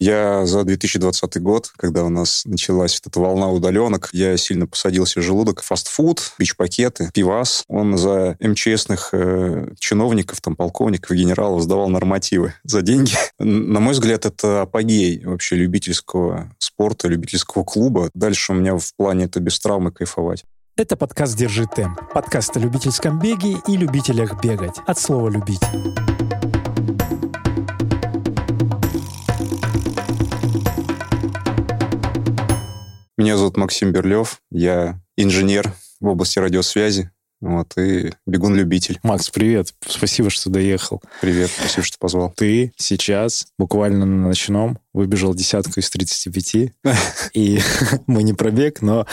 Я за 2020 год, когда у нас началась эта волна удаленок, я сильно посадил себе желудок. Фастфуд, бич-пакеты, пивас. Он за МЧСных э, чиновников, там, полковников, генералов сдавал нормативы за деньги. На мой взгляд, это апогей вообще любительского спорта, любительского клуба. Дальше у меня в плане это без травмы кайфовать. Это подкаст «Держи темп». Подкаст о любительском беге и любителях бегать. От слова «любить». Меня зовут Максим Берлев, я инженер в области радиосвязи, вот, и бегун-любитель. Макс, привет. Спасибо, что доехал. Привет, спасибо, что позвал. Ты сейчас буквально на ночном выбежал десятку из 35. И мы не пробег, но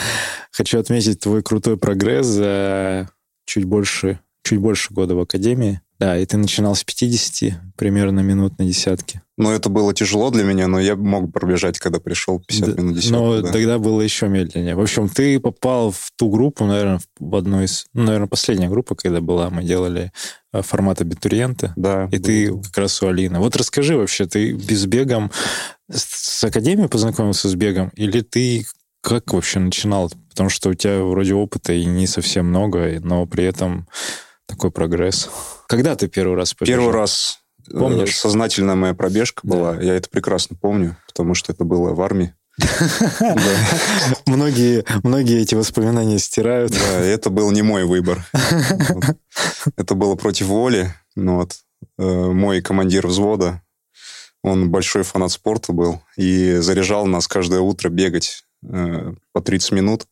хочу отметить твой крутой прогресс за чуть больше, чуть больше года в Академии. Да, и ты начинал с 50 примерно минут на десятке. Ну, это было тяжело для меня, но я мог пробежать, когда пришел 50 да, минут десятку. Но да. тогда было еще медленнее. В общем, ты попал в ту группу, наверное, в одну из... Ну, наверное, последняя группа, когда была, мы делали э, формат абитуриента. Да. И ты как раз у Алины. Вот расскажи вообще, ты без бегом с академией познакомился с бегом? Или ты как вообще начинал? Потому что у тебя вроде опыта и не совсем много, но при этом такой прогресс. Когда ты первый раз побежал? Первый раз э, Помнишь? Сознательная моя пробежка была. Да. Я это прекрасно помню, потому что это было в армии. Многие, многие эти воспоминания стирают. Да, это был не мой выбор. Это было против воли. Ну вот. Э, мой командир взвода, он большой фанат спорта был и заряжал нас каждое утро бегать э, по 30 минут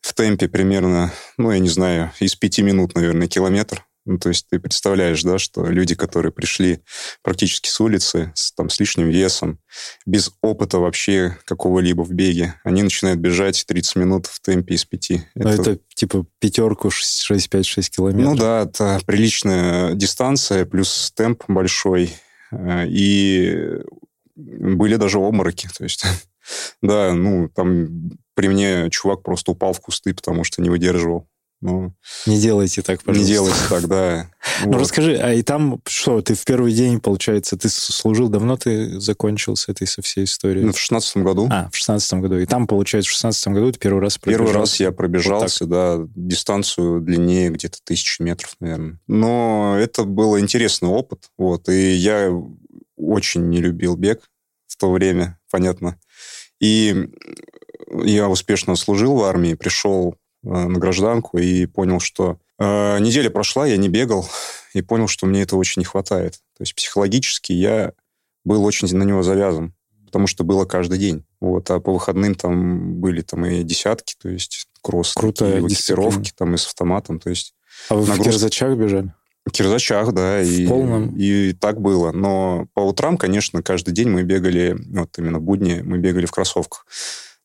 в темпе примерно, ну, я не знаю, из 5 минут, наверное, километр. Ну, то есть ты представляешь, да, что люди, которые пришли практически с улицы, с, там, с лишним весом, без опыта вообще какого-либо в беге, они начинают бежать 30 минут в темпе из пяти. Ну, это, это типа пятерку 6-5-6 километров. Ну да, это приличная дистанция, плюс темп большой. Э, и были даже обмороки. То есть, да, ну, там при мне чувак просто упал в кусты, потому что не выдерживал. Ну, не делайте так, пожалуйста. Не делайте так, да. Ну, расскажи, а и там что, ты в первый день, получается, ты служил, давно ты закончил с этой со всей историей? Ну, в шестнадцатом году. А, в шестнадцатом году. И там, получается, в шестнадцатом году ты первый раз пробежался? Первый раз я пробежался, вот да, дистанцию длиннее где-то тысячи метров, наверное. Но это был интересный опыт, вот, и я очень не любил бег в то время, понятно. И я успешно служил в армии, пришел на гражданку и понял, что э, неделя прошла, я не бегал, и понял, что мне это очень не хватает. То есть психологически я был очень на него завязан, потому что было каждый день. Вот, а по выходным там были там и десятки, то есть кросс, Крутая экипировки там и с автоматом, то есть... А вы нагрузка... в кирзачах бежали? В кирзачах, да. В и, полном? И так было. Но по утрам, конечно, каждый день мы бегали, вот именно будни, мы бегали в кроссовках.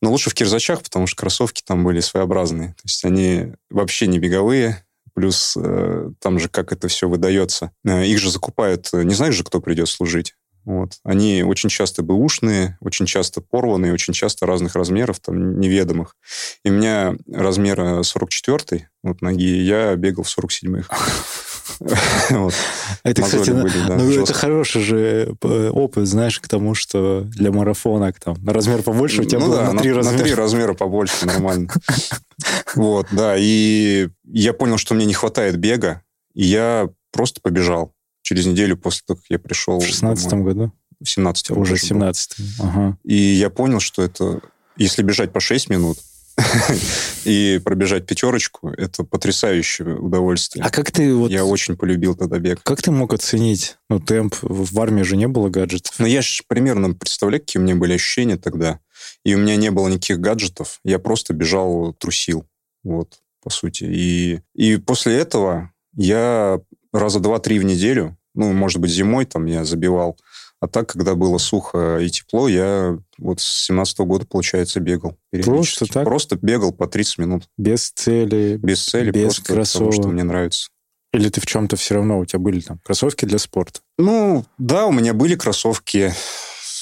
Но лучше в кирзачах, потому что кроссовки там были своеобразные. То есть они вообще не беговые, плюс э, там же как это все выдается. Э, их же закупают, э, не знаешь же, кто придет служить. Вот. Они очень часто бэушные, очень часто порванные, очень часто разных размеров, там, неведомых. И у меня размер 44 вот ноги, я бегал в 47-х. Это, кстати, ну, это хороший же э, опыт, знаешь, к тому, что для марафона там, размер побольше у тебя ну было на три размера. На три размера побольше, нормально. Вот, да, и я понял, что мне не хватает бега, и я просто побежал через неделю после того, как я пришел. В шестнадцатом году? В семнадцатом. Уже в семнадцатом, ага. И я понял, что это, если бежать по 6 минут, и пробежать пятерочку, это потрясающее удовольствие. А как ты вот... Я очень полюбил тогда бег. Как ты мог оценить? Ну, темп, в армии же не было гаджетов. Ну, я же примерно представляю, какие у меня были ощущения тогда. И у меня не было никаких гаджетов. Я просто бежал, трусил. Вот, по сути. И, и после этого я раза два-три в неделю, ну, может быть, зимой там я забивал а так, когда было сухо и тепло, я вот с 17 -го года, получается, бегал. Просто так? Просто бегал по 30 минут. Без цели? Без цели, без просто кроссовок. потому что мне нравится. Или ты в чем-то все равно, у тебя были там кроссовки для спорта? Ну, да, у меня были кроссовки,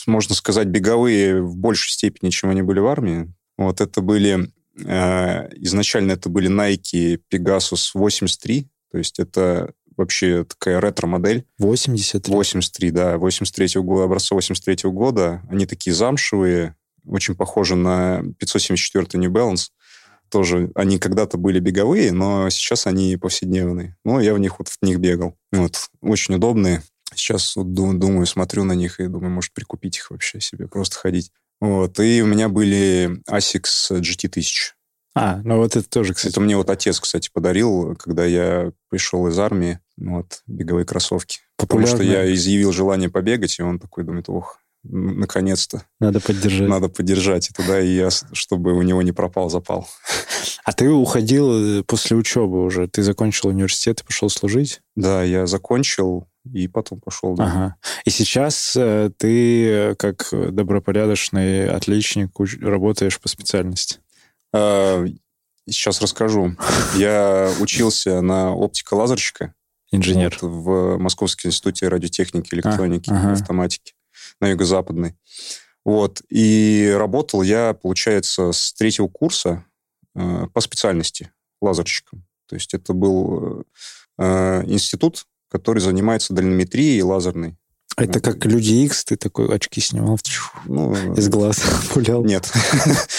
можно сказать, беговые в большей степени, чем они были в армии. Вот это были... Э, изначально это были Nike Pegasus 83, то есть это вообще такая ретро-модель. 83? 83, да. 83 года, образца 83 года. Они такие замшевые, очень похожи на 574 New Balance. Тоже они когда-то были беговые, но сейчас они повседневные. Ну, я в них вот в них бегал. Вот. Очень удобные. Сейчас вот думаю, смотрю на них и думаю, может, прикупить их вообще себе, просто ходить. Вот. И у меня были ASICS GT1000. А, ну вот это тоже, кстати. Это мне вот отец, кстати, подарил, когда я пришел из армии, вот, беговые кроссовки. Популярные. Потому что я изъявил желание побегать, и он такой думает, ох, наконец-то. Надо поддержать. Надо поддержать. И туда и я, чтобы у него не пропал запал. А ты уходил э, после учебы уже? Ты закончил университет и пошел служить? Да, я закончил и потом пошел. Да. Ага. И сейчас э, ты, э, как добропорядочный отличник, работаешь по специальности? А, сейчас расскажу. Я учился на оптика-лазерщика. Инженер. Вот, в Московском институте радиотехники, электроники, а, ага. автоматики на юго-западной. Вот. И работал я, получается, с третьего курса э, по специальности лазерщиком. То есть это был э, институт, который занимается дальнометрией лазерной. А это как Люди Икс, ты такой очки снимал ну, из глаз пулял? Нет.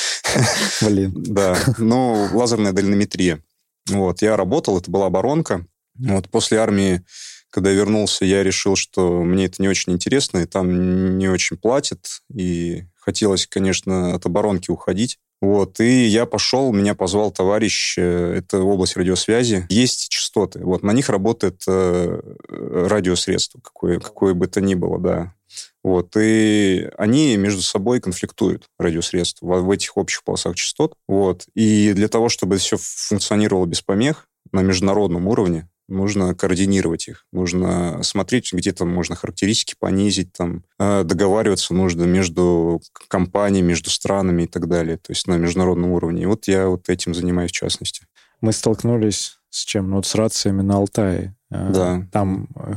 Блин. Да, ну, лазерная дальнометрия. Вот, я работал, это была оборонка. Вот после армии когда я вернулся, я решил, что мне это не очень интересно, и там не очень платят, и хотелось, конечно, от оборонки уходить. Вот, и я пошел, меня позвал товарищ, э, это область радиосвязи. Есть частоты, вот, на них работает э, радиосредство, какое, какое бы то ни было, да. Вот, и они между собой конфликтуют, радиосредства, в, в этих общих полосах частот. Вот, и для того, чтобы все функционировало без помех на международном уровне, нужно координировать их, нужно смотреть, где там можно характеристики понизить, там э, договариваться нужно между компаниями, между странами и так далее, то есть на международном уровне. И вот я вот этим занимаюсь в частности. Мы столкнулись с чем? Ну, вот с рациями на Алтае. Э, да. Там э,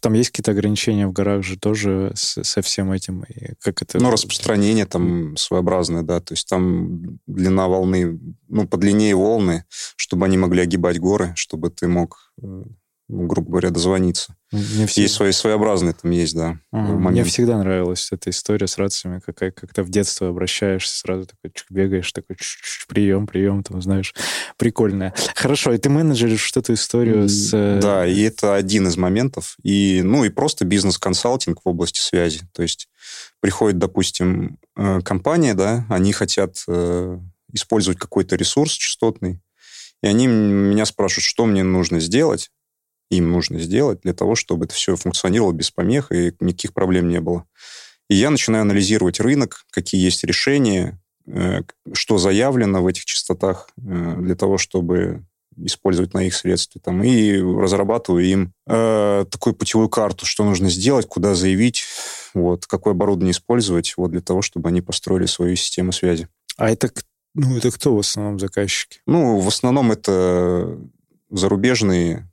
там есть какие-то ограничения в горах же тоже с, со всем этим? И как это... Ну, распространение там своеобразное, да. То есть там длина волны, ну, подлиннее волны, чтобы они могли огибать горы, чтобы ты мог э, ну, грубо говоря, дозвониться. Мне всегда... Есть свои своеобразные там есть, да. Ага. Мне всегда нравилась эта история с рациями, какая, как-то в детство обращаешься, сразу такой чук, бегаешь, такой чук, прием, прием, там, знаешь, прикольная. Хорошо, и ты менеджеришь эту историю с... Э, да, и это один из моментов. И, ну, и просто бизнес-консалтинг в области связи. То есть приходит, допустим, э, компания, да, они хотят э, использовать какой-то ресурс частотный, и они меня спрашивают, что мне нужно сделать, им нужно сделать для того, чтобы это все функционировало без помех и никаких проблем не было. И я начинаю анализировать рынок, какие есть решения, э, что заявлено в этих частотах э, для того, чтобы использовать на их средстве. Там, и разрабатываю им э, такую путевую карту, что нужно сделать, куда заявить, вот, какое оборудование использовать вот, для того, чтобы они построили свою систему связи. А это, ну, это кто в основном заказчики? Ну, в основном это зарубежные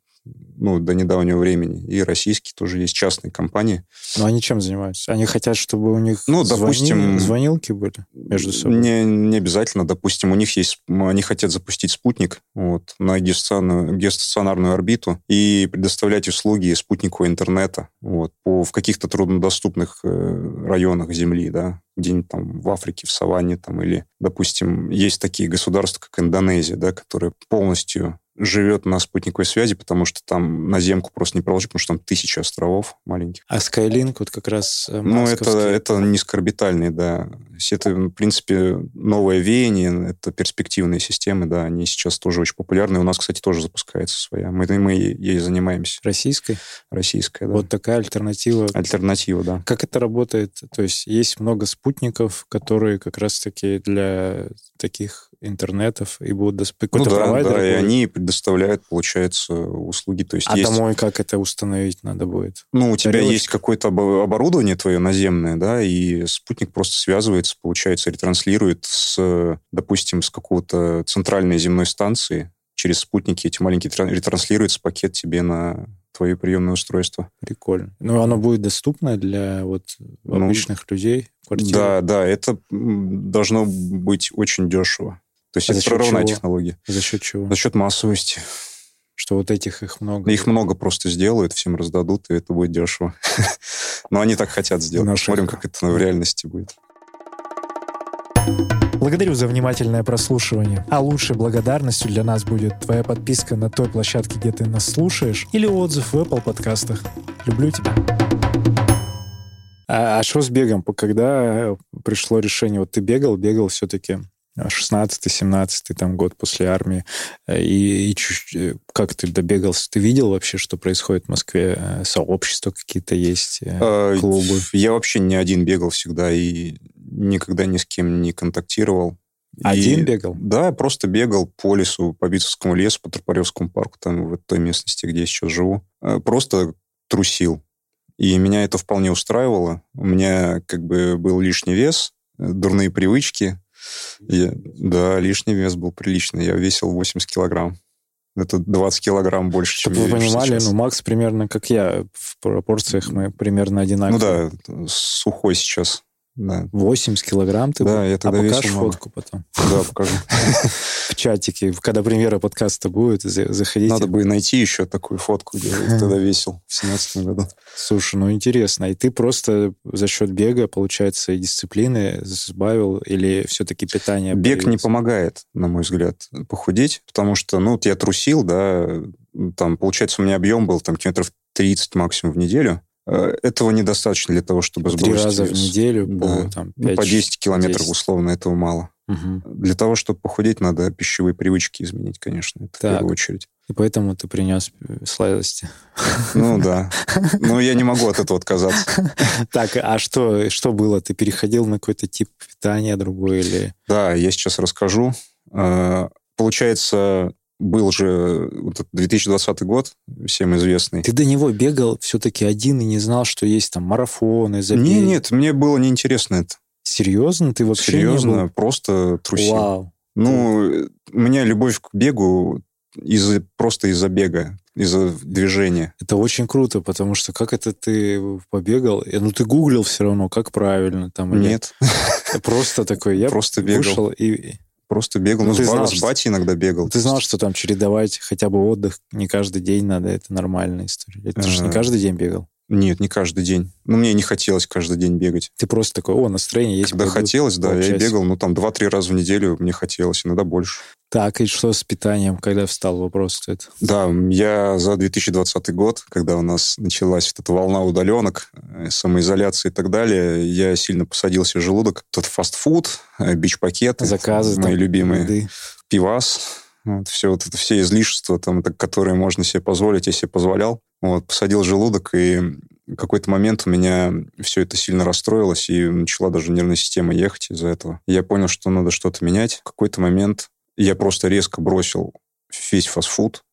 ну, до недавнего времени. И российские тоже есть частные компании. Но они чем занимаются? Они хотят, чтобы у них ну, допустим, звони... звонилки были между собой? Не, не обязательно. Допустим, у них есть... Они хотят запустить спутник вот, на геостационарную, геостационарную орбиту и предоставлять услуги спутникового интернета вот, по, в каких-то труднодоступных э, районах Земли, да, где-нибудь там в Африке, в Саванне, там, или, допустим, есть такие государства, как Индонезия, да, которые полностью живет на спутниковой связи, потому что там на земку просто не проложить, потому что там тысячи островов маленьких. А Skylink вот как раз э, Ну, это, это низкоорбитальные, да. Это, в принципе, новое веяние, это перспективные системы, да, они сейчас тоже очень популярны. У нас, кстати, тоже запускается своя. Мы, мы ей занимаемся. Российской? Российская, да. Вот такая альтернатива. Альтернатива, да. Как это работает? То есть есть много спутников, которые как раз-таки для таких интернетов и будут. Ну да, да, и они предоставляют, получается, услуги. То есть а есть... домой как это установить надо будет? Ну, у тебя Тарелочка? есть какое-то оборудование твое наземное, да, и спутник просто связывается, получается, ретранслирует с, допустим, с какого-то центральной земной станции, через спутники эти маленькие ретранслируется пакет тебе на твое приемное устройство. Прикольно. Ну, оно будет доступно для вот ну, обычных людей? Квартиры? Да, да, это должно быть очень дешево. То есть а это прорывная чего? технология. За счет чего? За счет массовости. Что вот этих их много. Их много просто сделают, всем раздадут, и это будет дешево. Но они так хотят сделать. Посмотрим, как это в реальности будет. Благодарю за внимательное прослушивание. А лучшей благодарностью для нас будет твоя подписка на той площадке, где ты нас слушаешь, или отзыв в Apple подкастах. Люблю тебя. А, а что с бегом? Когда пришло решение? Вот ты бегал, бегал все-таки 16-17 там год после армии. И, и э, как ты добегался? Ты видел вообще, что происходит в Москве? Э, сообщества какие-то есть, э, а, клубы? Я вообще не один бегал всегда и никогда ни с кем не контактировал. Один и, бегал? Да, просто бегал по лесу, по Битцевскому лесу, по Тропаревскому парку, там в той местности, где я сейчас живу. Просто трусил. И меня это вполне устраивало. У меня как бы был лишний вес, дурные привычки, я, да, лишний вес был приличный. Я весил 80 килограмм. Это 20 килограмм больше, Чтобы чем вы понимали, сейчас. ну, Макс примерно как я. В пропорциях мы примерно одинаковые. Ну да, сухой сейчас. Да. 80 килограмм ты Да, был? я тогда а весил покажешь много. фотку потом? Да, покажу. В чатике, когда премьера подкаста будет, заходите. Надо бы найти еще такую фотку, где я тогда весил в 17 году. Слушай, ну интересно. И ты просто за счет бега, получается, и дисциплины сбавил или все-таки питание? Бег не помогает, на мой взгляд, похудеть, потому что, ну, вот я трусил, да, там, получается, у меня объем был там километров 30 максимум в неделю. Э, этого недостаточно для того, чтобы Три сбросить раза вес. в неделю да. по, там, 5, ну, по 10 километров 10. условно, этого мало. Угу. Для того, чтобы похудеть, надо пищевые привычки изменить, конечно, это так. в первую очередь. И поэтому ты принес сладости. Ну да. Ну я не могу от этого отказаться. Так, а что, что было? Ты переходил на какой-то тип питания другой или... Да, я сейчас расскажу. Э, получается, был же вот 2020 год, всем известный. Ты до него бегал все-таки один и не знал, что есть там марафоны, забеги? Нет, нет, мне было неинтересно это. Серьезно? Ты вообще Серьезно, не был? просто трусил. Вау. Ну, у меня любовь к бегу из просто из-за бега, из-за движения. Это очень круто, потому что как это ты побегал? Ну, ты гуглил все равно, как правильно там? Нет. Просто такой, я просто бегал. вышел и Просто бегал. Ну, ну ты с, знал, с батей иногда бегал. Ты знал, что там чередовать хотя бы отдых не каждый день надо, это нормальная история. Ты же не каждый день бегал. Нет, не каждый день. Ну, мне не хотелось каждый день бегать. Ты просто такой, о, настроение есть. Когда хотелось, да, я бегал, ну, там, два-три раза в неделю мне хотелось, иногда больше. Так, и что с питанием, когда встал вопрос это? Да, я за 2020 год, когда у нас началась вот эта волна удаленок, э, самоизоляции и так далее, я сильно посадил себе желудок. Тот фастфуд, э, бич-пакеты. Заказы. Мои там, любимые. Еды. Пивас. Вот, все вот это, все излишества, там, которые можно себе позволить, я себе позволял. Вот, посадил желудок, и в какой-то момент у меня все это сильно расстроилось, и начала даже нервная система ехать из-за этого. Я понял, что надо что-то менять. В какой-то момент я просто резко бросил весь фастфуд,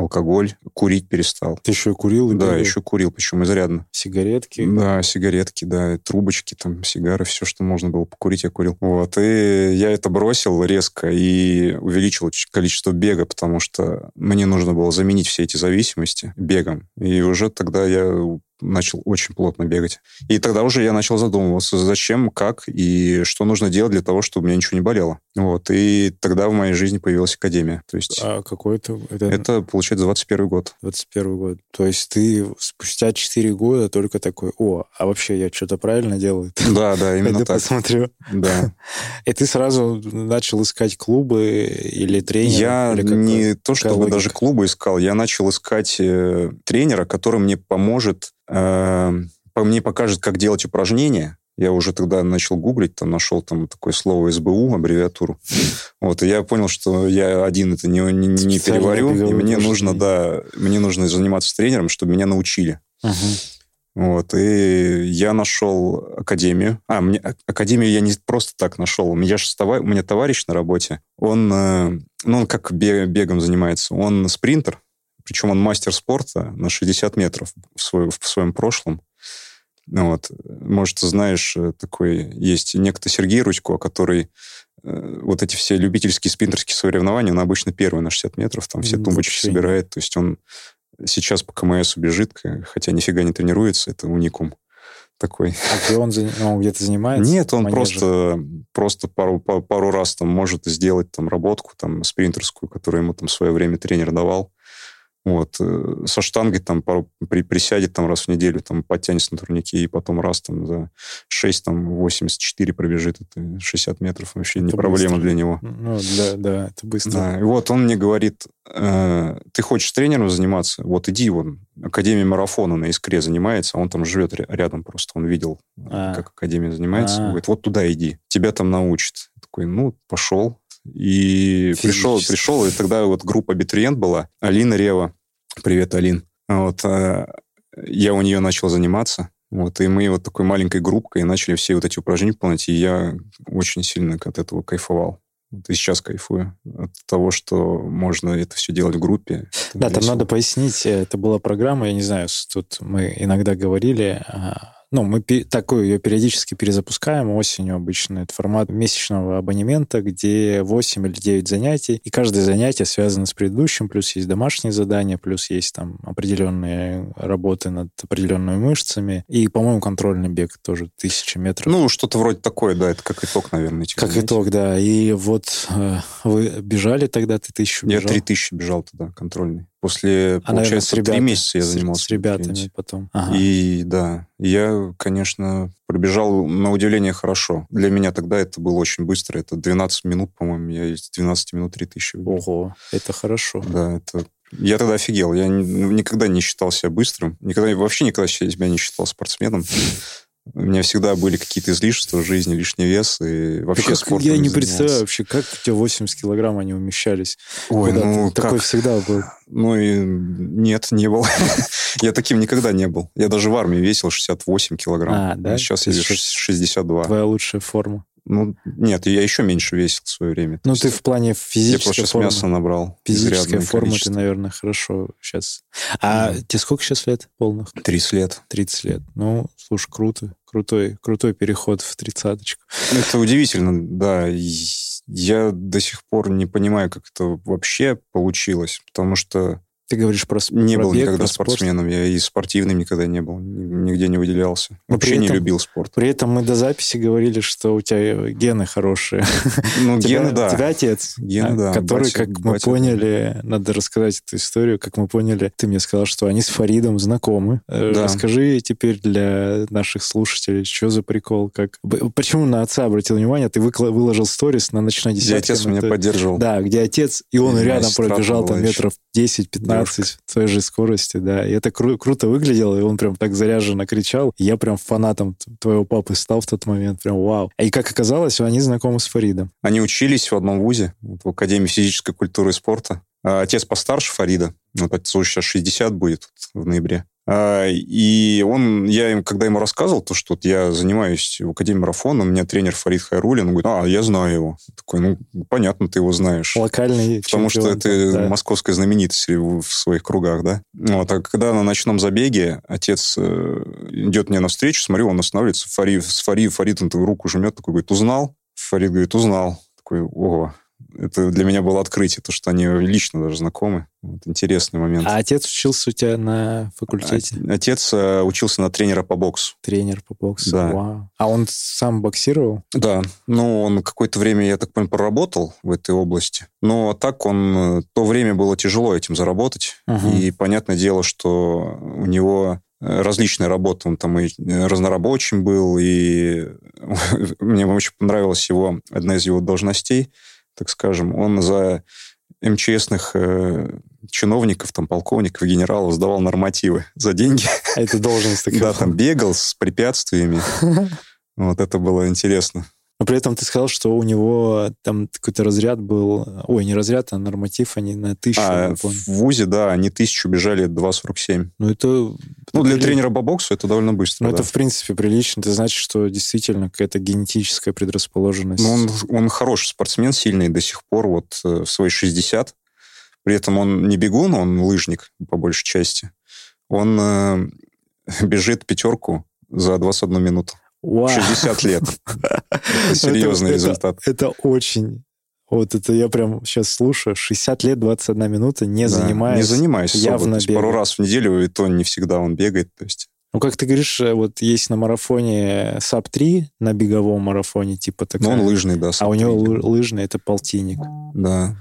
алкоголь, курить перестал. Ты еще курил? Да, бегал? еще курил, причем изрядно. Сигаретки? Да, сигаретки, да, трубочки, там, сигары, все, что можно было покурить, я курил. Вот, и я это бросил резко и увеличил количество бега, потому что мне нужно было заменить все эти зависимости бегом. И уже тогда я начал очень плотно бегать. И тогда уже я начал задумываться, зачем, как и что нужно делать для того, чтобы у меня ничего не болело. Вот. И тогда в моей жизни появилась академия. То есть а какой это? Это, это получается, 21 год. 21 год. То есть ты спустя 4 года только такой, о, а вообще я что-то правильно делаю? Да, да, именно так. посмотрю. Да. И ты сразу начал искать клубы или тренера? Я или не то, чтобы даже клубы искал, я начал искать э, тренера, который мне поможет мне покажет, как делать упражнения. Я уже тогда начал гуглить, там нашел там такое слово СБУ, аббревиатуру. Вот, и я понял, что я один это не, не, не переварю, и мне нужно, да, мне нужно заниматься с тренером, чтобы меня научили. Угу. Вот, и я нашел академию. А, мне, а, академию я не просто так нашел. У меня, же у меня товарищ на работе, он, э, ну, он как бегом занимается. Он спринтер, причем он мастер спорта на 60 метров в, свой, в своем прошлом. Ну вот. Может, знаешь, э, такой есть некто Сергей Ручко, который э, вот эти все любительские спринтерские соревнования, он обычно первый на 60 метров, там все тумбочки Вообще. собирает. То есть он сейчас по КМС убежит, хотя нифига не тренируется, это уникум такой. А где он, ну, где-то занимается? Нет, он просто, просто пару, пару, пару раз там может сделать там работку там спринтерскую, которую ему там в свое время тренер давал. Вот. Э, со штангой там пару, при, присядет там раз в неделю, там подтянется на турнике, и потом раз там за 6, там 84 пробежит, это 60 метров вообще это не проблема для него. Ну, да, да, это быстро. Да. И вот он мне говорит, э, ты хочешь тренером заниматься? Вот иди, вон, Академия марафона на Искре занимается, он там живет рядом просто, он видел, а. как Академия занимается. А. говорит, вот туда иди, тебя там научат. Я такой, ну, пошел. И пришел, пришел, и тогда вот группа абитуриент была, Алина Рева. Привет, Алин. Вот, э, я у нее начал заниматься. Вот, и мы вот такой маленькой группкой начали все вот эти упражнения выполнять, и я очень сильно от этого кайфовал. Вот и сейчас кайфую от того, что можно это все делать в группе. Да, там надо пояснить, э, это была программа, я не знаю, тут мы иногда говорили, а, ну, мы такую ее периодически перезапускаем осенью обычно. Это формат месячного абонемента, где 8 или 9 занятий, и каждое занятие связано с предыдущим, плюс есть домашние задания, плюс есть там определенные работы над определенными мышцами, и, по-моему, контрольный бег тоже тысяча метров. Ну, что-то вроде такое, да, это как итог, наверное. Как занятий. итог, да. И вот э, вы бежали тогда, ты тысячу бежал? Я три тысячи бежал тогда, контрольный. После, а, получается, наверное, три месяца я занимался. С ребятами потом. Ага. И да, я, конечно, пробежал на удивление хорошо. Для меня тогда это было очень быстро. Это 12 минут, по-моему, я из 12 минут 3000 выбил. Ого, это хорошо. Да, это я тогда офигел. Я никогда не считал себя быстрым. Никогда, вообще никогда себя не считал спортсменом. У меня всегда были какие-то излишества в жизни, лишний вес и вообще спортом Я не представляю вообще, как у тебя 80 килограмм они умещались. Ой, Куда ну Такой всегда был. Ну и нет, не был. я таким никогда не был. Я даже в армии весил 68 килограмм. А, да? А сейчас я 62. Твоя лучшая форма. Ну, нет, я еще меньше весил в свое время. Ну, ты в плане физической Я просто мяса набрал. Физическая форма ты, наверное, хорошо сейчас. А mm. тебе сколько сейчас лет полных? 30 лет. 30 лет. Ну, слушай, круто. Крутой, крутой переход в тридцаточку. Это удивительно, да. Я до сих пор не понимаю, как это вообще получилось, потому что ты говоришь про Не про был бег, никогда спортсменом. Я и спортивным никогда не был. Нигде не выделялся. Но Вообще этом, не любил спорт. При этом мы до записи говорили, что у тебя гены хорошие. Ну, гены, да. У тебя отец, гены, да. который, батя, как мы батя. поняли, надо рассказать эту историю, как мы поняли, ты мне сказал, что они с Фаридом знакомы. Э, да. Расскажи теперь для наших слушателей, что за прикол, как... Почему на отца обратил внимание? Ты выложил сторис на ночной десятке. Где отец меня поддерживал. Да, где отец, и он рядом пробежал там метров 10-15 15 той же скорости, да. И это кру- круто выглядело, и он прям так заряженно кричал. Я прям фанатом твоего папы стал в тот момент. Прям вау. И как оказалось, они знакомы с Фаридом. Они учились в одном вузе, в Академии физической культуры и спорта. А отец постарше Фарида. Вот отцу сейчас 60 будет в ноябре. А, и он, я им, когда ему рассказывал, то, что вот я занимаюсь в Академии марафона, у меня тренер Фарид Хайрулин, он говорит, а, я знаю его. такой, ну, понятно, ты его знаешь. Локальный Потому чемпион, что это да. московская знаменитость в своих кругах, да. Вот, а когда на ночном забеге отец э, идет мне навстречу, смотрю, он останавливается, Фарид, с Фарид, Фарид, он руку жмет, такой говорит, узнал? Фарид говорит, узнал. Такой, ого, это для меня было открытие, то, что они лично даже знакомы. Вот, интересный момент. А отец учился у тебя на факультете? Отец э, учился на тренера по боксу. Тренер по боксу, да. Вау. А он сам боксировал? Да. Ну, он какое-то время, я так понимаю, проработал в этой области. Но так он... Э, то время было тяжело этим заработать. Угу. И понятное дело, что у него э, различные работы. Он там и разнорабочим был, и мне очень понравилась его, одна из его должностей – так скажем, он за МЧСных э, чиновников, там, полковников, генералов сдавал нормативы за деньги. А это должность такая? Да, там бегал с препятствиями. Вот это было интересно. Но при этом ты сказал, что у него там какой-то разряд был... Ой, не разряд, а норматив, они на тысячу. А, в ВУЗе, да, они тысячу бежали 2.47. Ну, это... Ну, для тренера по боксу это довольно быстро, Ну, да. это, в принципе, прилично. Это значит, что действительно какая-то генетическая предрасположенность. Ну, он, он хороший спортсмен, сильный до сих пор, вот э, в свои 60. При этом он не бегун, он лыжник, по большей части. Он э, бежит пятерку за 21 минуту. Вау. 60 лет. Это серьезный результат. Это, очень вот это я прям сейчас слушаю. 60 лет, 21 минута, не да, занимаясь. Не занимаюсь явно особо. Пару раз в неделю, и то не всегда он бегает. То есть. Ну, как ты говоришь, э, вот есть на марафоне sub-3, на беговом марафоне, типа такая. Ну, он лыжный, да. А у него лыжный — это полтинник. Да.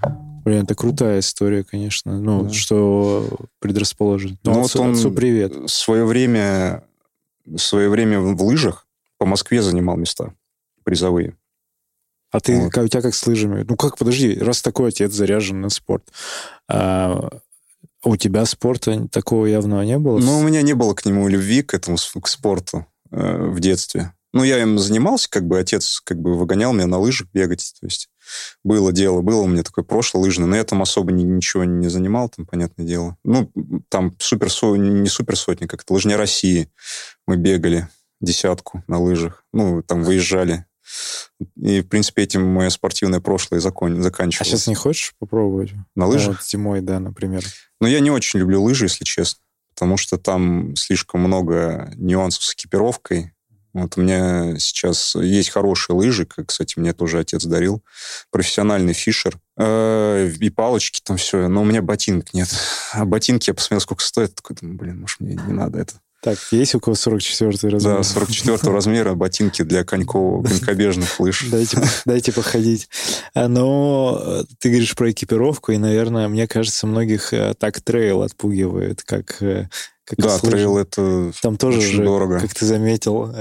Блин, это крутая история, конечно. Ну, да. что предрасположен. Ну, ну отцу, вот он отцу привет. Свое время, свое время в лыжах по Москве занимал места призовые. А ты, вот. у тебя как с лыжами? Ну как, подожди, раз такой отец заряжен на спорт, а, у тебя спорта такого явного не было? Ну, у меня не было к нему любви, к этому, к спорту э, в детстве. Ну, я им занимался, как бы отец как бы выгонял меня на лыжах бегать, то есть было дело, было у меня такое прошлое лыжное, но я там особо ни, ничего не занимал, там, понятное дело. Ну, там супер, не супер сотни, как это, лыжня России. Мы бегали десятку на лыжах, ну, там выезжали и, в принципе, этим мое спортивное прошлое закон, заканчивалось. А сейчас не хочешь попробовать? На лыжах? Ну, вот зимой, да, например. Ну, я не очень люблю лыжи, если честно, потому что там слишком много нюансов с экипировкой. Вот у меня сейчас есть хорошие лыжи, как, кстати, мне тоже отец дарил. Профессиональный фишер. Э, и палочки там все. Но у меня ботинок нет. А ботинки я посмотрел, сколько стоят. Такой, думаю, блин, может, мне не надо это. Так, есть у кого 44 размер? Да, 44 размера ботинки для конькового, конькобежных лыж. Дайте, дайте походить. А, но э, ты говоришь про экипировку, и, наверное, мне кажется, многих э, так трейл отпугивает, как э, как да, трейл это Там тоже же, дорого. как ты заметил.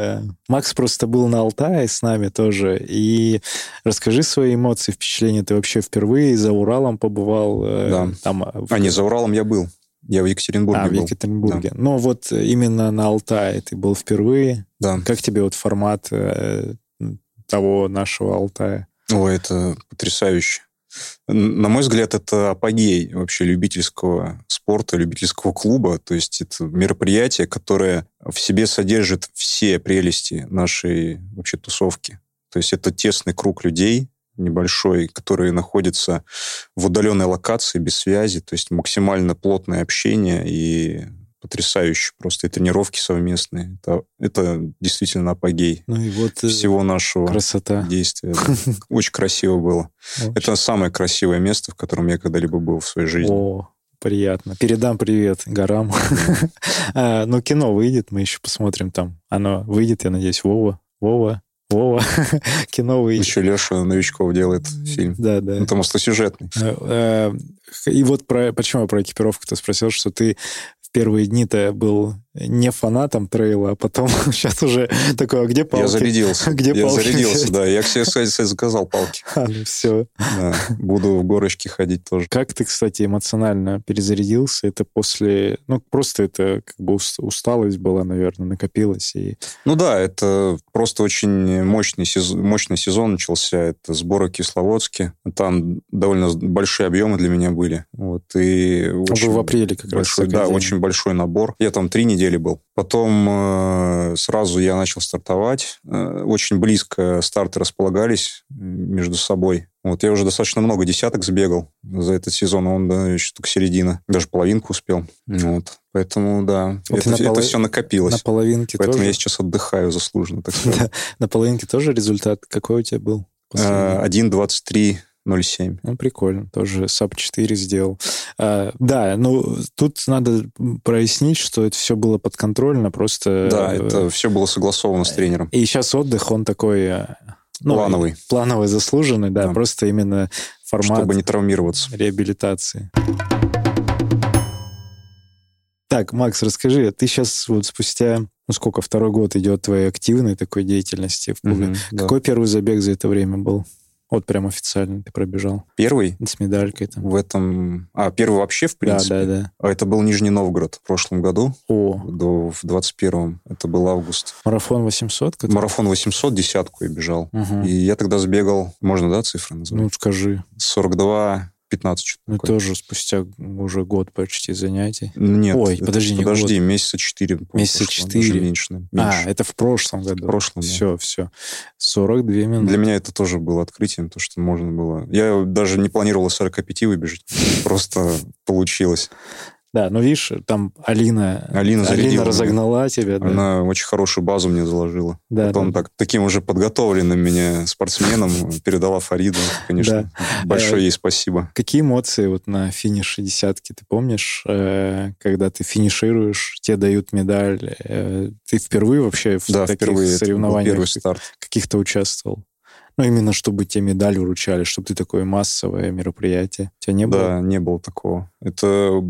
Макс просто был на Алтае с нами тоже. И расскажи свои эмоции, впечатления. Ты вообще впервые за Уралом побывал? Да. Там, а, не, за Уралом я был. Я в Екатеринбурге а, был. в Екатеринбурге. Да. Ну, вот именно на Алтае ты был впервые. Да. Как тебе вот формат э, того нашего Алтая? О, это потрясающе. На мой взгляд, это апогей вообще любительского спорта, любительского клуба. То есть это мероприятие, которое в себе содержит все прелести нашей вообще тусовки. То есть это тесный круг людей, небольшой, который находится в удаленной локации, без связи, то есть максимально плотное общение и потрясающе просто и тренировки совместные. Это, это действительно апогей ну и вот э, всего нашего красота. действия. Очень красиво было. Это самое красивое место, в котором я когда-либо был в своей жизни. О, приятно. Передам привет горам. а, ну, кино выйдет, мы еще посмотрим там. Оно выйдет, я надеюсь, Вова. Вова, Вова, кино выйдет. Еще Леша Новичков делает фильм. Да, да. Ну, там остросюжетный. Э, э, и вот про, почему я про экипировку-то спросил, что ты в первые дни-то был не фанатом трейла, а потом сейчас уже такое, а где палки? Я зарядился. Где я палки зарядился, взять? да. Я, кстати, заказал палки. А, ну все. Да, буду в горочке ходить тоже. Как ты, кстати, эмоционально перезарядился? Это после... Ну, просто это как бы усталость была, наверное, накопилась. И... Ну да, это просто очень мощный сезон, мощный сезон начался. Это сборы Кисловодске. Там довольно большие объемы для меня были. Вот, и очень в апреле как большой, раз. Да, очень большой набор. Я там три недели был. Потом э, сразу я начал стартовать. Э, очень близко старты располагались между собой. Вот я уже достаточно много десяток сбегал за этот сезон, он да, еще только середина. Даже половинку успел. Вот. Поэтому, да, вот это, это все накопилось. На половинке Поэтому тоже? я сейчас отдыхаю заслуженно, так сказать. На половинке тоже результат какой у тебя был? 1.23 0,7. Ну, прикольно. Тоже SAP 4 сделал. А, да, ну, тут надо прояснить, что это все было подконтрольно, просто... Да, э, это все было согласовано с тренером. И сейчас отдых, он такой... Э, ну, плановый. Плановый, заслуженный, да, да, просто именно формат... Чтобы не травмироваться. Реабилитации. Так, Макс, расскажи, ты сейчас вот спустя, ну сколько, второй год идет твоей активной такой деятельности в клубе. Угу, Какой да. первый забег за это время был? Вот прям официально ты пробежал. Первый? С медалькой там. В этом... А, первый вообще, в принципе? Да, да, да. А это был Нижний Новгород в прошлом году. О. До, в 21-м. Это был август. Марафон 800? Который? Марафон 800, десятку я бежал. Угу. И я тогда сбегал... Можно, да, цифры назвать? Ну, скажи. 42 15 что-то Ну, тоже спустя уже год почти занятий. Нет. Ой, подожди, не Подожди, год. месяца 4. Месяца 4? меньше, меньше. А, это в прошлом году. В прошлом, Все, да. все. 42 минуты. Для меня это тоже было открытием, то, что можно было... Я даже не планировал 45 выбежать. Просто получилось. Да, ну видишь, там Алина, Алина, Алина разогнала меня. тебя. Да. Она очень хорошую базу мне заложила. Да, Потом да. Так, таким уже подготовленным меня спортсменом передала Фариду. Конечно, да. большое ей спасибо. Какие эмоции вот на финише десятки ты помнишь, э, когда ты финишируешь, тебе дают медаль? Э, ты впервые вообще в да, таких впервые. соревнованиях первый старт. каких-то участвовал? Ну, именно чтобы тебе медаль вручали, чтобы ты такое массовое мероприятие. У тебя не было? Да, не было такого. Это,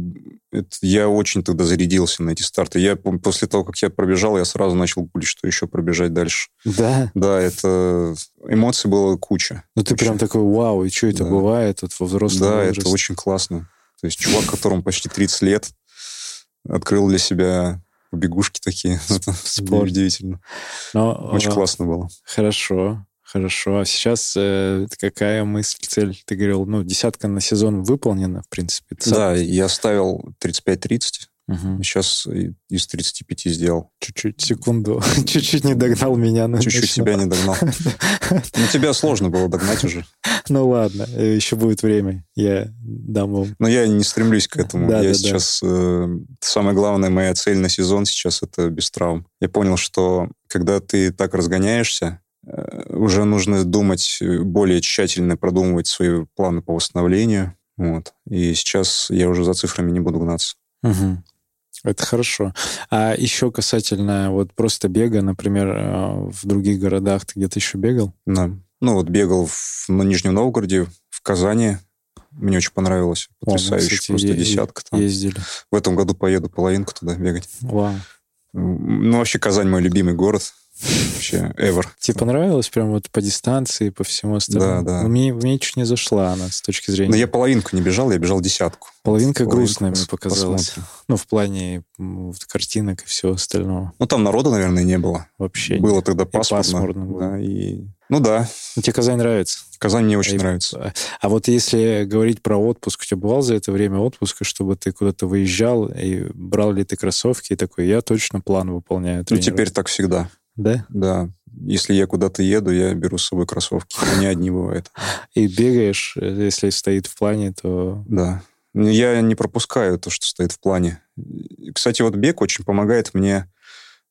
это я очень тогда зарядился на эти старты. Я после того, как я пробежал, я сразу начал гулить, что еще пробежать дальше. Да? Да, это... Эмоций было куча. Ну, ты прям такой, вау, и что это да. бывает вот во взрослом Да, возрасте? это очень классно. То есть чувак, которому почти 30 лет, открыл для себя бегушки такие. Спорт. Удивительно. Но, Очень а, классно было. Хорошо. Хорошо. А сейчас э, какая мысль, цель? Ты говорил, ну, десятка на сезон выполнена, в принципе. Ты да, сам... я ставил 35-30. Угу. Сейчас из 35 сделал. Чуть-чуть, секунду. Чуть-чуть не догнал меня. Чуть-чуть тебя не догнал. Ну, тебя сложно было догнать уже. Ну, ладно. Еще будет время. Я дам вам. Но я не стремлюсь к этому. Да, я да, сейчас... Да. Э, самая главная моя цель на сезон сейчас — это без травм. Я понял, что когда ты так разгоняешься, Э, уже нужно думать э, более тщательно, продумывать свои планы по восстановлению. Вот. И сейчас я уже за цифрами не буду гнаться. Угу. Это хорошо. А еще касательно вот просто бега, например, э, в других городах ты где-то еще бегал? Да. Ну вот бегал в, на Нижнем Новгороде, в Казани. Мне очень понравилось. Потрясающе. О, кстати, просто е- десятка там. Ездили. В этом году поеду половинку туда бегать. Вау. Ну, вообще Казань мой любимый город вообще ever. Тебе понравилось прям вот по дистанции, по всему остальному? Да, да. Ну, мне, мне чуть не зашла она с точки зрения... Но я половинку не бежал, я бежал десятку. Половинка грустная мне показалась. Посмотрим. Ну, в плане вот, картинок и всего остального. Ну, там народу, наверное, не было. Вообще Было нет. тогда пасмурно. И пасмурно было. Да, и... Ну да. Ну, тебе Казань нравится? Казань мне очень а, нравится. А вот если говорить про отпуск, у тебя бывал за это время отпуска, чтобы ты куда-то выезжал, и брал ли ты кроссовки, и такой, я точно план выполняю. Ну, теперь так всегда. Да? Да. Если я куда-то еду, я беру с собой кроссовки. Не одни бывает. И бегаешь, если стоит в плане, то... Да. Я не пропускаю то, что стоит в плане. Кстати, вот бег очень помогает мне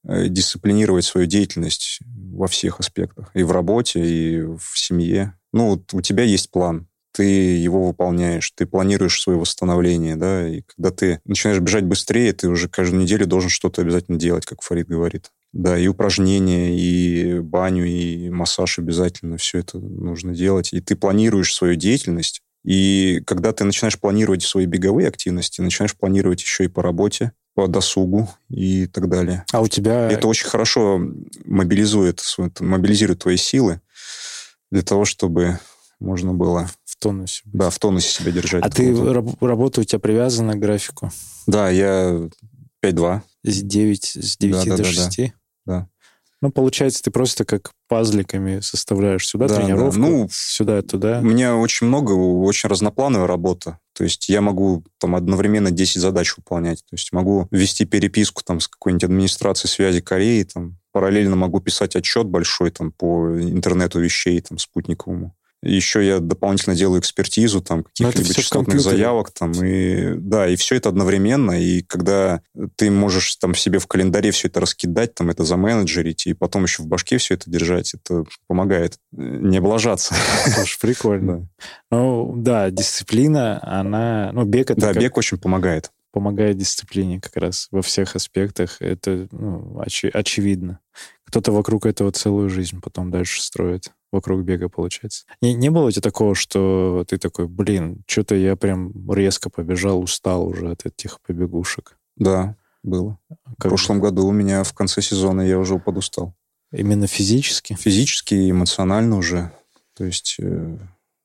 э, дисциплинировать свою деятельность во всех аспектах. И в работе, и в семье. Ну, вот у тебя есть план ты его выполняешь, ты планируешь свое восстановление, да, и когда ты начинаешь бежать быстрее, ты уже каждую неделю должен что-то обязательно делать, как Фарид говорит. Да, и упражнения, и баню, и массаж обязательно, все это нужно делать. И ты планируешь свою деятельность, и когда ты начинаешь планировать свои беговые активности, начинаешь планировать еще и по работе, по досугу и так далее. А у тебя... Это очень хорошо мобилизует, мобилизирует твои силы для того, чтобы можно было в тонусе. Быть. Да, в тонусе себя держать. А ты раб- работа у тебя привязана к графику? Да, я 5-2. С 9, с 9 да, до да, 6? Да, да. Ну, получается, ты просто как пазликами составляешь сюда да, тренировку, да. Ну, сюда, туда. У меня очень много, очень разноплановая работа. То есть я могу там одновременно 10 задач выполнять. То есть могу вести переписку там с какой-нибудь администрацией связи Кореи, там параллельно могу писать отчет большой там по интернету вещей там спутниковому. Еще я дополнительно делаю экспертизу там каких-либо частотных заявок там и да и все это одновременно и когда ты можешь там себе в календаре все это раскидать там это заменеджерить и потом еще в башке все это держать это помогает э, не облажаться. Слушай, прикольно. Ну да, дисциплина, она ну бег это да бег очень помогает помогает дисциплине как раз во всех аспектах. Это ну, оч- очевидно. Кто-то вокруг этого целую жизнь потом дальше строит вокруг бега, получается. Не, не было у тебя такого, что ты такой, блин, что-то я прям резко побежал, устал уже от этих побегушек? Да, было. Как... В прошлом году у меня в конце сезона я уже подустал. Именно физически? Физически и эмоционально уже. То есть, э,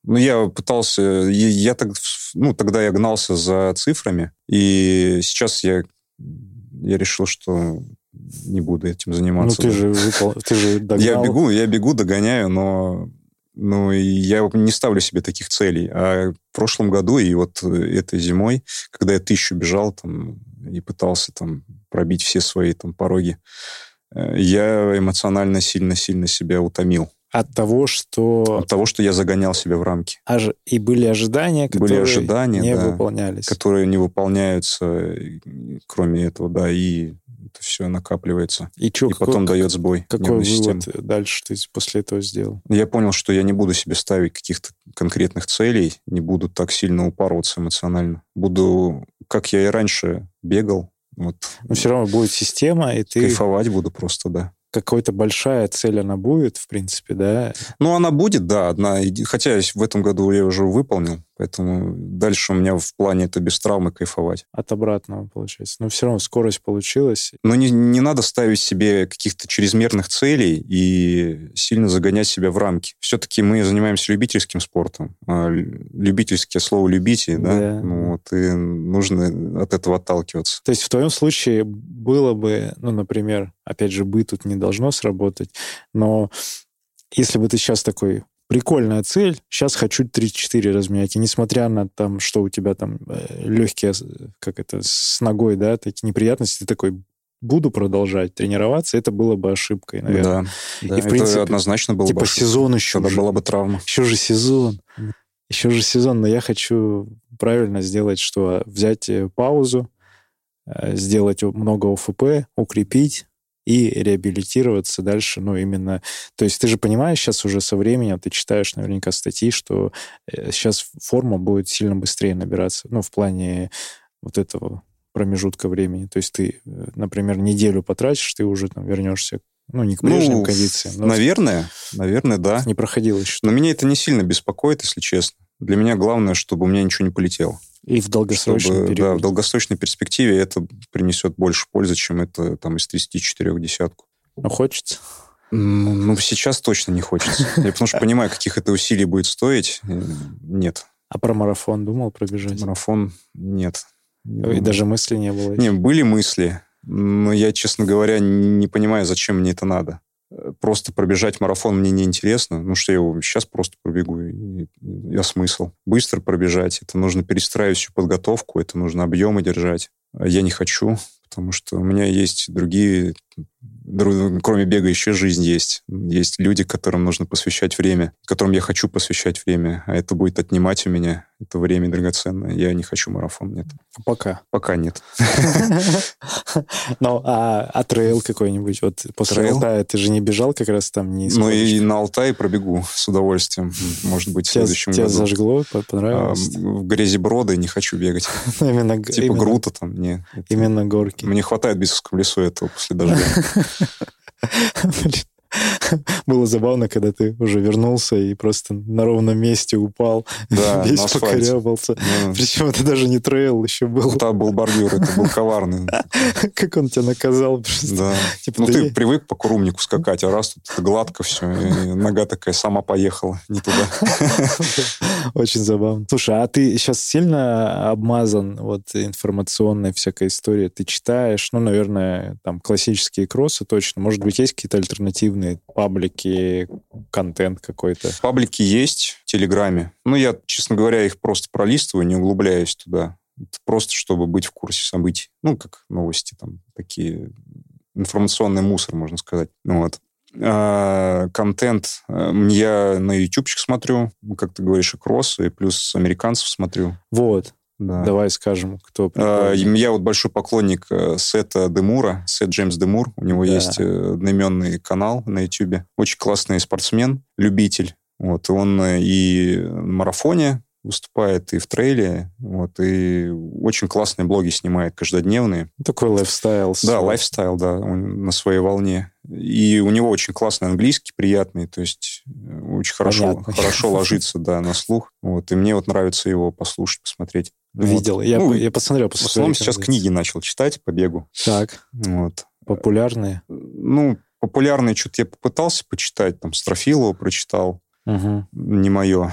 ну, я пытался, я, я так, ну, тогда я гнался за цифрами, и сейчас я, я решил, что не буду этим заниматься. Ну, ты же, выпол... ты же догнал. Я бегу, я бегу, догоняю, но ну, я не ставлю себе таких целей. А в прошлом году и вот этой зимой, когда я тысячу бежал там, и пытался там пробить все свои там пороги, э, я эмоционально сильно-сильно себя утомил. От того, что... От того, что я загонял себя в рамки. Ож... И были ожидания, которые были ожидания, не да, выполнялись. Которые не выполняются, кроме этого, да, и это все накапливается. И, чё, и потом дает сбой. Какой вывод системы. дальше ты после этого сделал? Я понял, что я не буду себе ставить каких-то конкретных целей, не буду так сильно упороться эмоционально. Буду, как я и раньше бегал. Вот. Но все равно будет система, и ты... Кайфовать буду просто, да. какая-то большая цель она будет, в принципе, да? Ну, она будет, да, одна. Хотя в этом году я уже выполнил, поэтому дальше у меня в плане это без травмы кайфовать. От обратного, получается. Но все равно скорость получилась. Но не, не надо ставить себе каких-то чрезмерных целей и сильно загонять себя в рамки. Все-таки мы занимаемся любительским спортом. А любительское слово «любите», да? да. Ну, вот, и нужно от этого отталкиваться. То есть в твоем случае было бы, ну, например, опять же, бы тут не должно сработать, но если бы ты сейчас такой, прикольная цель, сейчас хочу 3-4 разменять, и несмотря на там, что у тебя там э, легкие, как это, с ногой, да, такие неприятности, ты такой, буду продолжать тренироваться, это было бы ошибкой, наверное. Да, да и, в это принципе, однозначно было типа бы ошибкой. сезон еще. Это была бы травма. Еще же сезон. Еще же сезон, но я хочу правильно сделать, что взять э, паузу, э, сделать много ОФП, укрепить, и реабилитироваться дальше, ну, именно... То есть ты же понимаешь сейчас уже со временем, ты читаешь наверняка статьи, что сейчас э, форма будет сильно быстрее набираться, ну, в плане вот этого промежутка времени. То есть ты, э, например, неделю потратишь, ты уже там вернешься ну, не к прежним ну, кондициям. Но наверное, наверное, да. Не проходил еще. Но меня это не сильно беспокоит, если честно. Для меня главное, чтобы у меня ничего не полетело. И в долгосрочной чтобы, Да, в долгосрочной перспективе это принесет больше пользы, чем это там из 34 десятку. Ну, хочется? Ну, ну, сейчас точно не хочется. Я потому что понимаю, каких это усилий будет стоить. Нет. А про марафон думал пробежать? Марафон нет. И даже мысли не было? Не, были мысли. Но я, честно говоря, не понимаю, зачем мне это надо просто пробежать марафон мне неинтересно. Ну, что я его сейчас просто пробегу, я смысл. Быстро пробежать, это нужно перестраивать всю подготовку, это нужно объемы держать. А я не хочу, потому что у меня есть другие кроме бега еще жизнь есть. Есть люди, которым нужно посвящать время, которым я хочу посвящать время, а это будет отнимать у меня это время драгоценное. Я не хочу марафон, нет. Пока? Пока нет. Ну, а, а трейл какой-нибудь? Вот после Алтая ты же не бежал как раз там? Не ну, и на Алтае пробегу с удовольствием. Может быть, в следующем году. Тебя зажгло? Понравилось? В грязи броды не хочу бегать. Именно Типа Грута там, не. Именно горки. Мне хватает в лесу этого после дождя. 아무리, Было забавно, когда ты уже вернулся и просто на ровном месте упал, да, весь покорябался. Да. Причем это даже не трейл еще был. Это был бордюр, это был коварный. Как он тебя наказал. Да. Типа, ну, ты я... привык по курумнику скакать, а раз тут гладко все, и нога такая сама поехала не туда. Очень забавно. Слушай, а ты сейчас сильно обмазан вот информационной всякой историей? Ты читаешь, ну, наверное, там классические кроссы точно. Может быть, есть какие-то альтернативные паблики, контент какой-то? Паблики есть в Телеграме. Ну, я, честно говоря, их просто пролистываю, не углубляюсь туда. Это просто, чтобы быть в курсе событий. Ну, как новости там такие информационный мусор, можно сказать. Ну, вот. А, контент. Э, я на ютубчик смотрю, как ты говоришь, и кроссы, и плюс американцев смотрю. Вот. Да. Давай скажем, кто... А, я вот большой поклонник э, Сета Демура, Сет Джеймс Демур. У него да. есть э, одноименный канал на YouTube. Очень классный спортсмен, любитель. Вот, он и в марафоне выступает и в трейле, вот, и очень классные влоги снимает каждодневные. Такой лайфстайл. Да, лайфстайл, да, он на своей волне. И у него очень классный английский, приятный, то есть э, очень хорошо, хорошо ложится, да, на слух. Вот, и мне вот нравится его послушать, посмотреть. Видел, вот. я, ну, я посмотрел. В основном сейчас книги начал читать по бегу. Так. Вот. Популярные? Ну, популярные что-то я попытался почитать, там, Строфилова прочитал. Угу. Не мое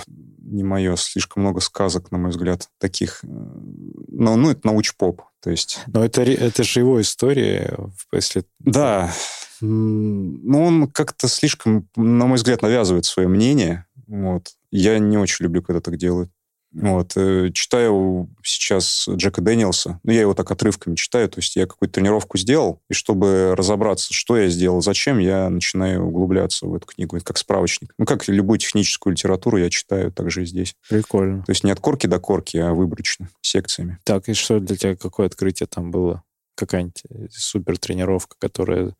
не мое, слишком много сказок, на мой взгляд, таких. Но, ну, это науч-поп, то есть... Но это, это же его история, если... Да, ну, он как-то слишком, на мой взгляд, навязывает свое мнение, вот. Я не очень люблю, когда так делают. Вот. Э, читаю сейчас Джека Дэниелса. Ну, я его так отрывками читаю. То есть я какую-то тренировку сделал, и чтобы разобраться, что я сделал, зачем, я начинаю углубляться в эту книгу. Это как справочник. Ну, как любую техническую литературу я читаю также и здесь. Прикольно. То есть не от корки до корки, а выборочно, секциями. Так, и что для тебя, какое открытие там было? Какая-нибудь супер тренировка, которая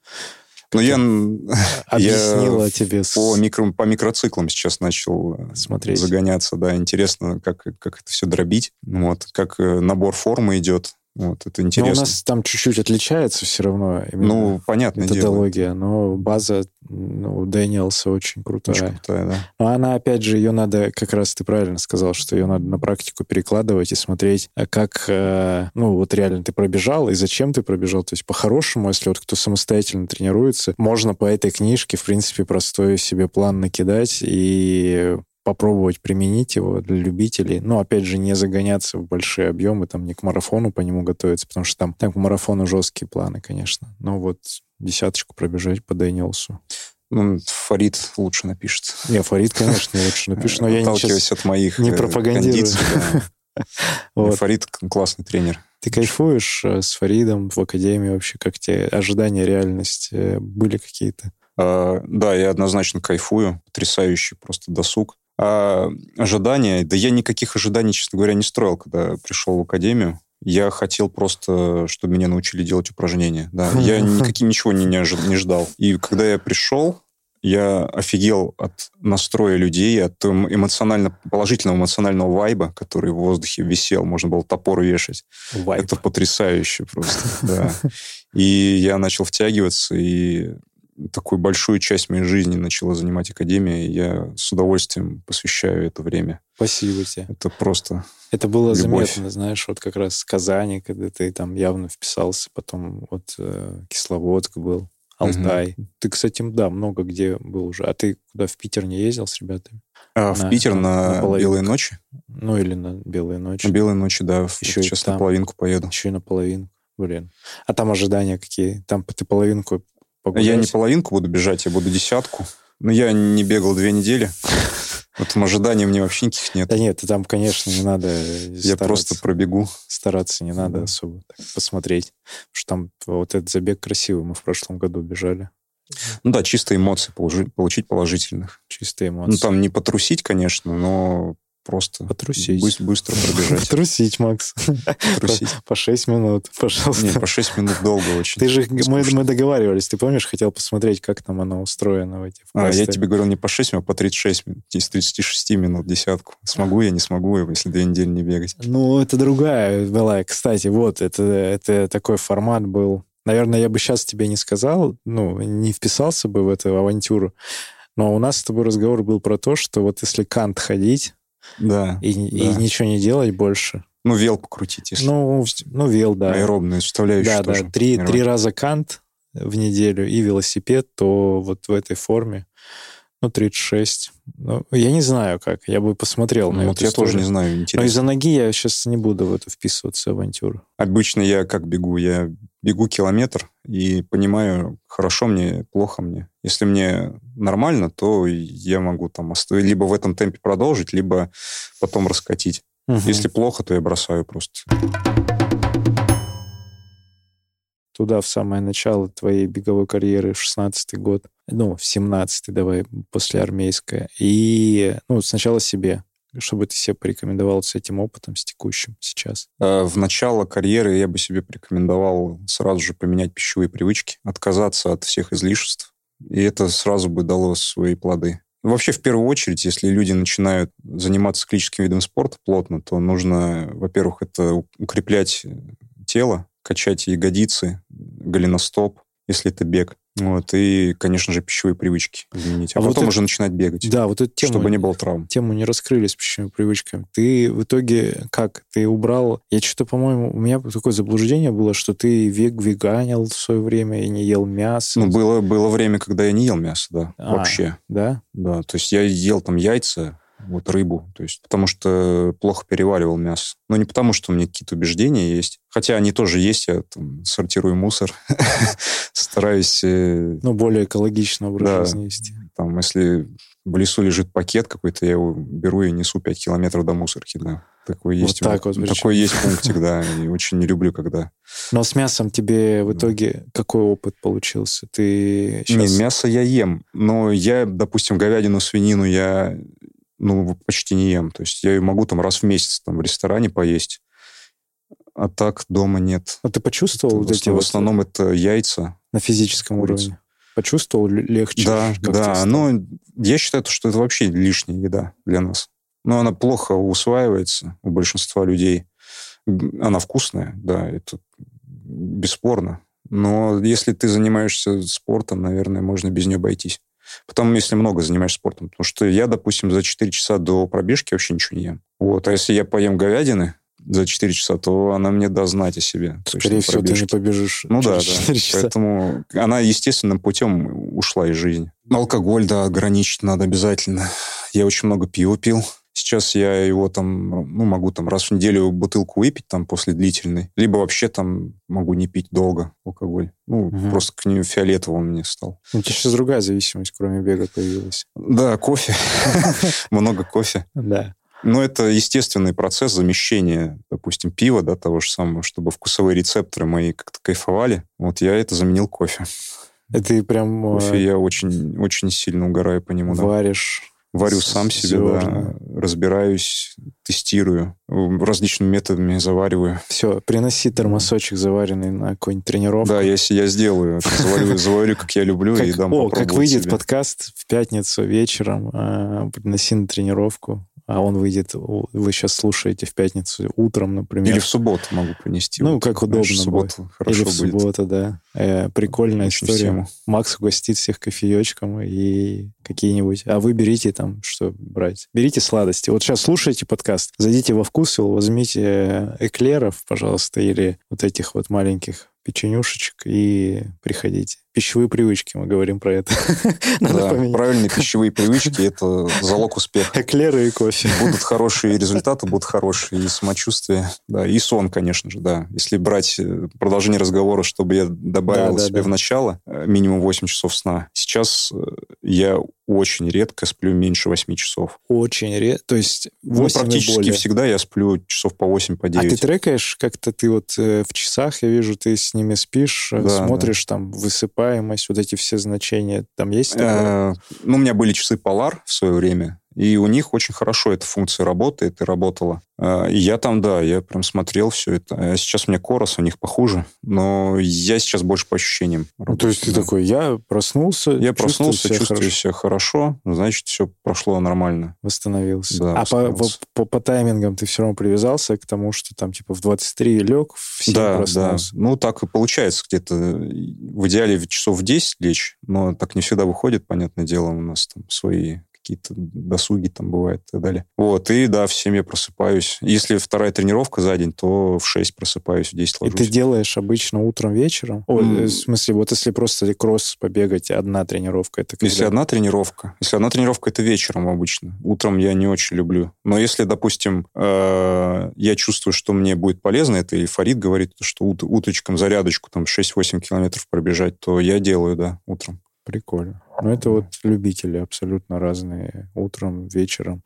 ну, я, объяснила я тебе по, микро, по микроциклам сейчас начал э, Смотреть. загоняться. Да, интересно, как, как это все дробить. Вот, как э, набор формы идет. Вот, это интересно. Но у нас там чуть-чуть отличается все равно. Ну, понятно. Методология, но база ну, Дэниелса очень крутая. Очень крутая, да. Но она, опять же, ее надо, как раз ты правильно сказал, что ее надо на практику перекладывать и смотреть, а как, э, ну, вот реально ты пробежал, и зачем ты пробежал. То есть, по-хорошему, если вот кто самостоятельно тренируется, можно по этой книжке, в принципе, простой себе план накидать и попробовать применить его для любителей. Но, опять же, не загоняться в большие объемы, там, не к марафону по нему готовиться, потому что там, там к марафону жесткие планы, конечно. Но вот десяточку пробежать по Дэниелсу. Ну, Фарид лучше напишет. Не, Фарид, конечно, лучше напишет, но я не от моих не э, пропагандирую. вот. Фарид классный тренер. Ты кайфуешь э, с Фаридом в академии вообще? Как тебе ожидания, реальность э, были какие-то? А, да, я однозначно кайфую. Потрясающий просто досуг. А ожидания, да я никаких ожиданий, честно говоря, не строил, когда пришел в академию. Я хотел просто, чтобы меня научили делать упражнения. Да. Я никаким ничего не, не, не ждал. И когда я пришел, я офигел от настроя людей, от эмоционально, положительного эмоционального вайба, который в воздухе висел. Можно было топор вешать. Вайб. Это потрясающе просто. Да. И я начал втягиваться, и такую большую часть моей жизни начала занимать академия, и я с удовольствием посвящаю это время. Спасибо тебе. Это просто Это было любовь. заметно, знаешь, вот как раз в Казани, когда ты там явно вписался, потом вот э, Кисловодск был, Алтай. Угу. Ты, кстати, да, много где был уже. А ты куда, в Питер не ездил с ребятами? А, на, в Питер на, на Белые ночи? Ну, или на Белые ночи. На Белые ночи, да. Еще сейчас там, на половинку поеду. Еще и на половинку. Блин. А там ожидания какие? Там ты половинку погулять? Я не половинку буду бежать, я буду десятку. Но я не бегал две недели. Вот там ожиданий мне вообще никаких нет. Да нет, там, конечно, не надо Я просто пробегу. Стараться не надо особо посмотреть. Потому что там вот этот забег красивый. Мы в прошлом году бежали. Ну да, чистые эмоции получить положительных. Чистые эмоции. Ну там не потрусить, конечно, но просто Потрусить. Быстро, быстро пробежать. Потрусить, Макс. Потрусить. По, по 6 минут, пожалуйста. Нет, по 6 минут долго очень. Ты же, мы, мы договаривались, ты помнишь, хотел посмотреть, как там оно устроено в эти А, я тебе говорил не по 6 минут, а по 36 минут, из 36 минут десятку. Смогу я, не смогу, если две недели не бегать. Ну, это другая была. Кстати, вот, это, это такой формат был. Наверное, я бы сейчас тебе не сказал, ну, не вписался бы в эту авантюру, но у нас с тобой разговор был про то, что вот если Кант ходить, да. И, да. и ничего не делать больше. Ну, вел покрутить, если. Ну, ну вел, да. Аэробную составляющую Да, тоже. да. Три, три раза кант в неделю и велосипед, то вот в этой форме, ну, 36. Ну, я не знаю как, я бы посмотрел ну, на вот я тоже не знаю, интересно. Но из-за ноги я сейчас не буду в это вписываться, авантюру. Обычно я как бегу? Я бегу километр и понимаю, хорошо мне, плохо мне. Если мне нормально, то я могу там оставить, либо в этом темпе продолжить, либо потом раскатить. Угу. Если плохо, то я бросаю просто. Туда в самое начало твоей беговой карьеры, в 16 год, ну, в 17 давай, после армейская. И, ну, сначала себе. Что бы ты себе порекомендовал с этим опытом, с текущим сейчас? Э, в начало карьеры я бы себе порекомендовал сразу же поменять пищевые привычки, отказаться от всех излишеств, и это сразу бы дало свои плоды. Вообще, в первую очередь, если люди начинают заниматься клиническим видом спорта плотно, то нужно, во-первых, это укреплять тело, качать ягодицы, голеностоп, если это бег. Вот, и, конечно же, пищевые привычки изменить. А, а потом вот уже начинать бегать. Да, вот эту тему... Чтобы не было травм. Тему не раскрыли с пищевыми привычками. Ты в итоге как? Ты убрал... Я что-то, по-моему, у меня такое заблуждение было, что ты вег веганил в свое время и не ел мясо. Ну, было, было время, когда я не ел мясо, да, а, вообще. Да? Да, то есть я ел там яйца, вот рыбу, то есть потому что плохо переваривал мясо. Но не потому, что у меня какие-то убеждения есть. Хотя они тоже есть, я там сортирую мусор, стараюсь... Э, ну, более экологично образ жизни вести. Там, если в лесу лежит пакет какой-то, я его беру и несу 5 километров до мусорки, да. Такой вот есть, так вот, такой есть пунктик, да, и очень не люблю, когда... Но с мясом тебе в итоге какой опыт получился? Ты сейчас... Не, мясо я ем, но я, допустим, говядину, свинину я ну, почти не ем. То есть я ее могу там раз в месяц там в ресторане поесть, а так дома нет. А ты почувствовал это, вот эти В основном вот это яйца. На физическом курица. уровне? Почувствовал легче? Да, да. Но я считаю, что это вообще лишняя еда для нас. Но она плохо усваивается у большинства людей. Она вкусная, да, это бесспорно. Но если ты занимаешься спортом, наверное, можно без нее обойтись. Потом, если много занимаешься спортом. Потому что я, допустим, за 4 часа до пробежки вообще ничего не ем. Вот. А если я поем говядины, за 4 часа, то она мне даст знать о себе. Скорее всего, ты не побежишь Ну да, да. Часа. Поэтому она естественным путем ушла из жизни. Алкоголь, да, ограничить надо обязательно. Я очень много пива пил. Сейчас я его там, ну, могу там раз в неделю бутылку выпить там после длительной, либо вообще там могу не пить долго алкоголь. Ну, угу. просто к нему фиолетовым мне стал. У тебя сейчас другая зависимость, кроме бега, появилась. Да, кофе. Много кофе. Да. Но это естественный процесс замещения, допустим, пива, да, того же самого, чтобы вкусовые рецепторы мои как-то кайфовали. Вот я это заменил кофе. Это и прям... Кофе э, я очень, очень сильно угораю по нему. Варишь Варю сам себе, да, разбираюсь, тестирую, различными методами завариваю. Все, приноси термосочек заваренный на какую-нибудь тренировку. Да, я, я сделаю. Заварю, заварю, как я люблю, как, и дам О, как выйдет себе. подкаст в пятницу вечером, э, приноси на тренировку а он выйдет, вы сейчас слушаете в пятницу утром, например. Или в субботу могу принести. Ну, вот, как удобно в субботу будет. Хорошо Или в субботу, будет. да. Э, прикольная Очень история. Всему. Макс угостит всех кофеечком и какие-нибудь. А вы берите там, что брать? Берите сладости. Вот сейчас слушайте подкаст, зайдите во вкусвилл, возьмите эклеров, пожалуйста, или вот этих вот маленьких печенюшечек и приходите. Пищевые привычки, мы говорим про это. да, правильные пищевые привычки – это залог успеха. Эклеры и кофе. Будут хорошие результаты, будут хорошие и самочувствие, да, и сон, конечно же, да. Если брать э, продолжение разговора, чтобы я добавил да, себе да, в начало э, минимум 8 часов сна. Сейчас э, я очень редко сплю меньше 8 часов. Очень редко? То есть 8 ну, практически всегда я сплю часов по 8, по 9. А ты трекаешь как-то, ты вот э, в часах, я вижу, ты с ними спишь, да, смотришь да. там высыпаемость, вот эти все значения, там есть такое? Э, ну, у меня были часы Polar в свое время, и у них очень хорошо эта функция работает и работала. А, и я там, да, я прям смотрел все это. А сейчас у меня Корос, у них похуже, но я сейчас больше по ощущениям. Ну, то есть ты такой, я проснулся, Я проснулся, себя чувствую хорошо. себя хорошо, значит, все прошло нормально. Восстановился. Да, а восстановился. По, по, по таймингам ты все равно привязался к тому, что там типа в 23 лег, в 7 да, проснулся? Да, ну так и получается где-то. В идеале часов в 10 лечь, но так не всегда выходит, понятное дело, у нас там свои какие-то досуги там бывают и так далее. Вот, и да, в 7 я просыпаюсь. Если вторая тренировка за день, то в 6 просыпаюсь, в 10 ложусь. И ты делаешь обычно утром, вечером? Mm. В смысле, вот если просто кросс побегать, одна тренировка, это когда? Если одна тренировка, если одна тренировка, это вечером обычно. Утром я не очень люблю. Но если, допустим, э, я чувствую, что мне будет полезно, это или Фарид говорит, что ут- утречком зарядочку там 6-8 километров пробежать, то я делаю, да, утром. Прикольно. Ну, это вот любители абсолютно разные. Утром, вечером.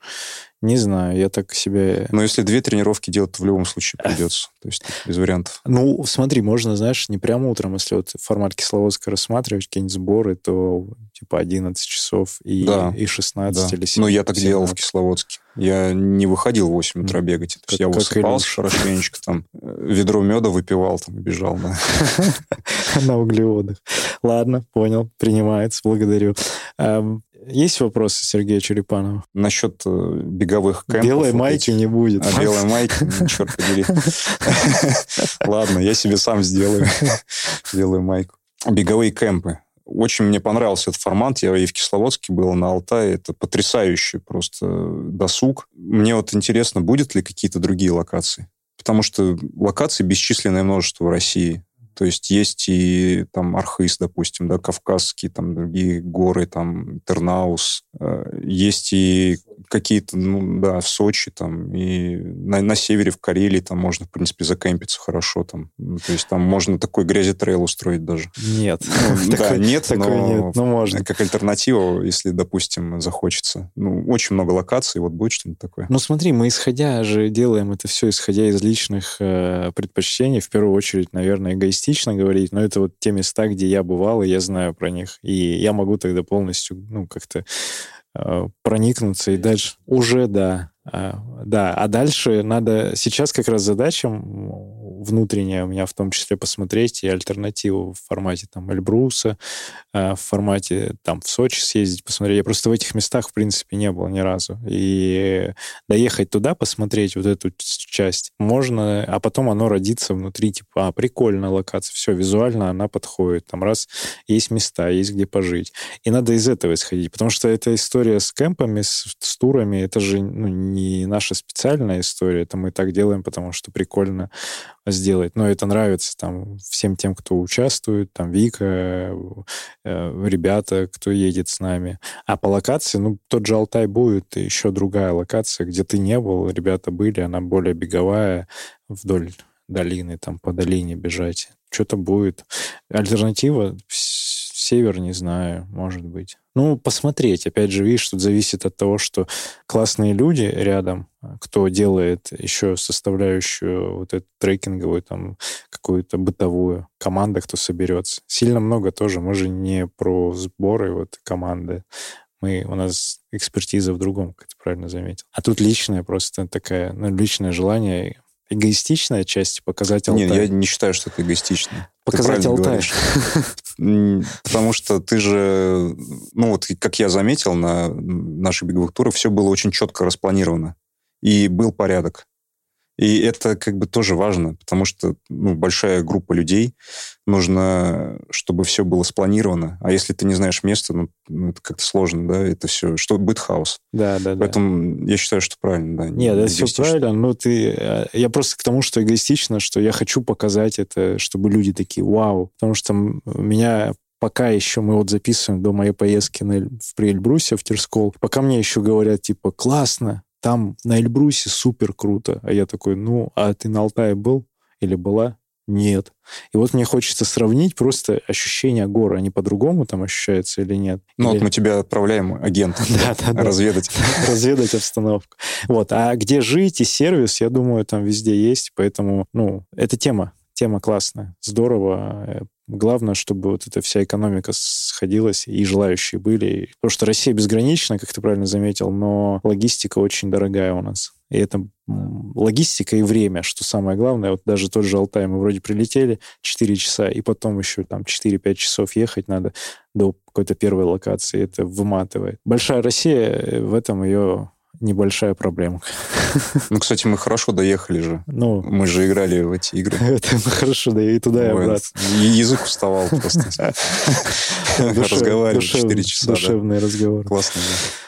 Не знаю, я так себе... Но если две тренировки делать, то в любом случае придется. То есть без вариантов. Ну, смотри, можно, знаешь, не прямо утром, если вот формат Кисловодска рассматривать, какие-нибудь сборы, то типа 11 часов и, да. и 16 да. или 17. Ну, я так 17. делал в Кисловодске. Я не выходил в 8 утра бегать. То есть я высыпался хорошенечко, там, э, ведро меда выпивал, там, и бежал, да. На углеводах. Ладно, понял, принимается, благодарю. Есть вопросы Сергея Черепанова? Насчет э, беговых кемпов. Белой майки этих. не будет. А белой майки? Ну, черт побери. Ладно, я себе сам сделаю белую майку. Беговые кемпы. Очень мне понравился этот формат. Я и в Кисловодске был, на Алтае. Это потрясающий просто досуг. Мне вот интересно, будет ли какие-то другие локации. Потому что локаций бесчисленное множество в России. То есть есть и там Архыз, допустим, да, Кавказские, там другие горы, там Тернаус. Э, есть и какие-то, ну, да, в Сочи там, и на, на севере, в Карелии там можно, в принципе, закемпиться хорошо там. Ну, то есть там можно такой грязи-трейл устроить даже. Нет. Ну, да, нет, но нет, но можно. как альтернатива, если, допустим, захочется. Ну, очень много локаций, вот будет что-нибудь такое. Ну, смотри, мы исходя же делаем это все, исходя из личных э, предпочтений, в первую очередь, наверное, эгоистично говорить, но это вот те места, где я бывал, и я знаю про них, и я могу тогда полностью, ну, как-то проникнуться и дальше. Уже да да а дальше надо сейчас как раз задача внутреннее у меня в том числе посмотреть и альтернативу в формате там Эльбруса, э, в формате там в Сочи съездить, посмотреть. Я просто в этих местах, в принципе, не был ни разу. И доехать туда, посмотреть вот эту часть можно, а потом оно родится внутри, типа, а, прикольная локация, все, визуально она подходит. Там раз есть места, есть где пожить. И надо из этого исходить, потому что эта история с кемпами, с, с турами, это же ну, не наша специальная история, это мы так делаем, потому что прикольно сделать. Но это нравится там всем тем, кто участвует, там Вика, э, ребята, кто едет с нами. А по локации, ну, тот же Алтай будет, и еще другая локация, где ты не был, ребята были, она более беговая вдоль долины, там по долине бежать. Что-то будет. Альтернатива север, не знаю, может быть. Ну, посмотреть. Опять же, видишь, тут зависит от того, что классные люди рядом, кто делает еще составляющую вот эту трекинговую, там, какую-то бытовую, команда, кто соберется. Сильно много тоже. Мы же не про сборы вот команды. Мы, у нас экспертиза в другом, как ты правильно заметил. А тут личное просто такая, ну, личное желание эгоистичная часть показать Алтай? Нет, я не считаю, что это эгоистично. Показать Алтай. Потому что ты же, ну вот как я заметил на наших беговых турах, все было очень четко распланировано. И был порядок. И это как бы тоже важно, потому что ну, большая группа людей, нужно, чтобы все было спланировано. А если ты не знаешь места, ну, ну это как-то сложно, да, это все, что будет хаос. Да, да, Поэтому да. я считаю, что правильно, да. Нет, это все правильно, но ты... Э, я просто к тому, что эгоистично, что я хочу показать это, чтобы люди такие, вау, потому что меня пока еще мы вот записываем до моей поездки на, в Приэльбрусе, в Терскол, пока мне еще говорят, типа, классно, там на Эльбрусе супер круто. А я такой, ну, а ты на Алтае был или была? Нет. И вот мне хочется сравнить просто ощущения горы. Они по-другому там ощущаются или нет? Ну, или... вот мы тебя отправляем, агент, разведать. Разведать обстановку. Вот. А где жить и сервис, я думаю, там везде есть. Поэтому, ну, это тема. Тема классная. Здорово. Главное, чтобы вот эта вся экономика сходилась, и желающие были. Потому что Россия безгранична, как ты правильно заметил, но логистика очень дорогая у нас. И это логистика и время, что самое главное. Вот даже тот же Алтай, мы вроде прилетели 4 часа, и потом еще там 4-5 часов ехать надо до какой-то первой локации. Это выматывает. Большая Россия, э, в этом ее небольшая проблема. Ну, кстати, мы хорошо доехали же. Ну, мы же играли в эти игры. Это мы хорошо доехали и туда, и обратно. Язык уставал просто. Разговаривали 4 часа. Душевный разговор. Классно.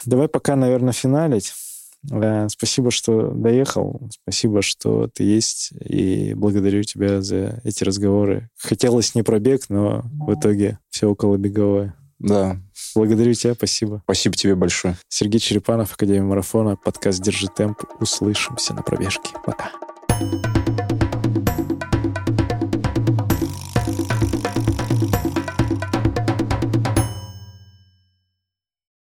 Давай пока, наверное, финалить. Э, спасибо, что доехал. Спасибо, что ты есть. И благодарю тебя за эти разговоры. Хотелось не пробег, но в итоге все около беговое. Да. Благодарю тебя, спасибо. Спасибо тебе большое. Сергей Черепанов, Академия марафона, подкаст «Держи темп». Услышимся на пробежке. Пока.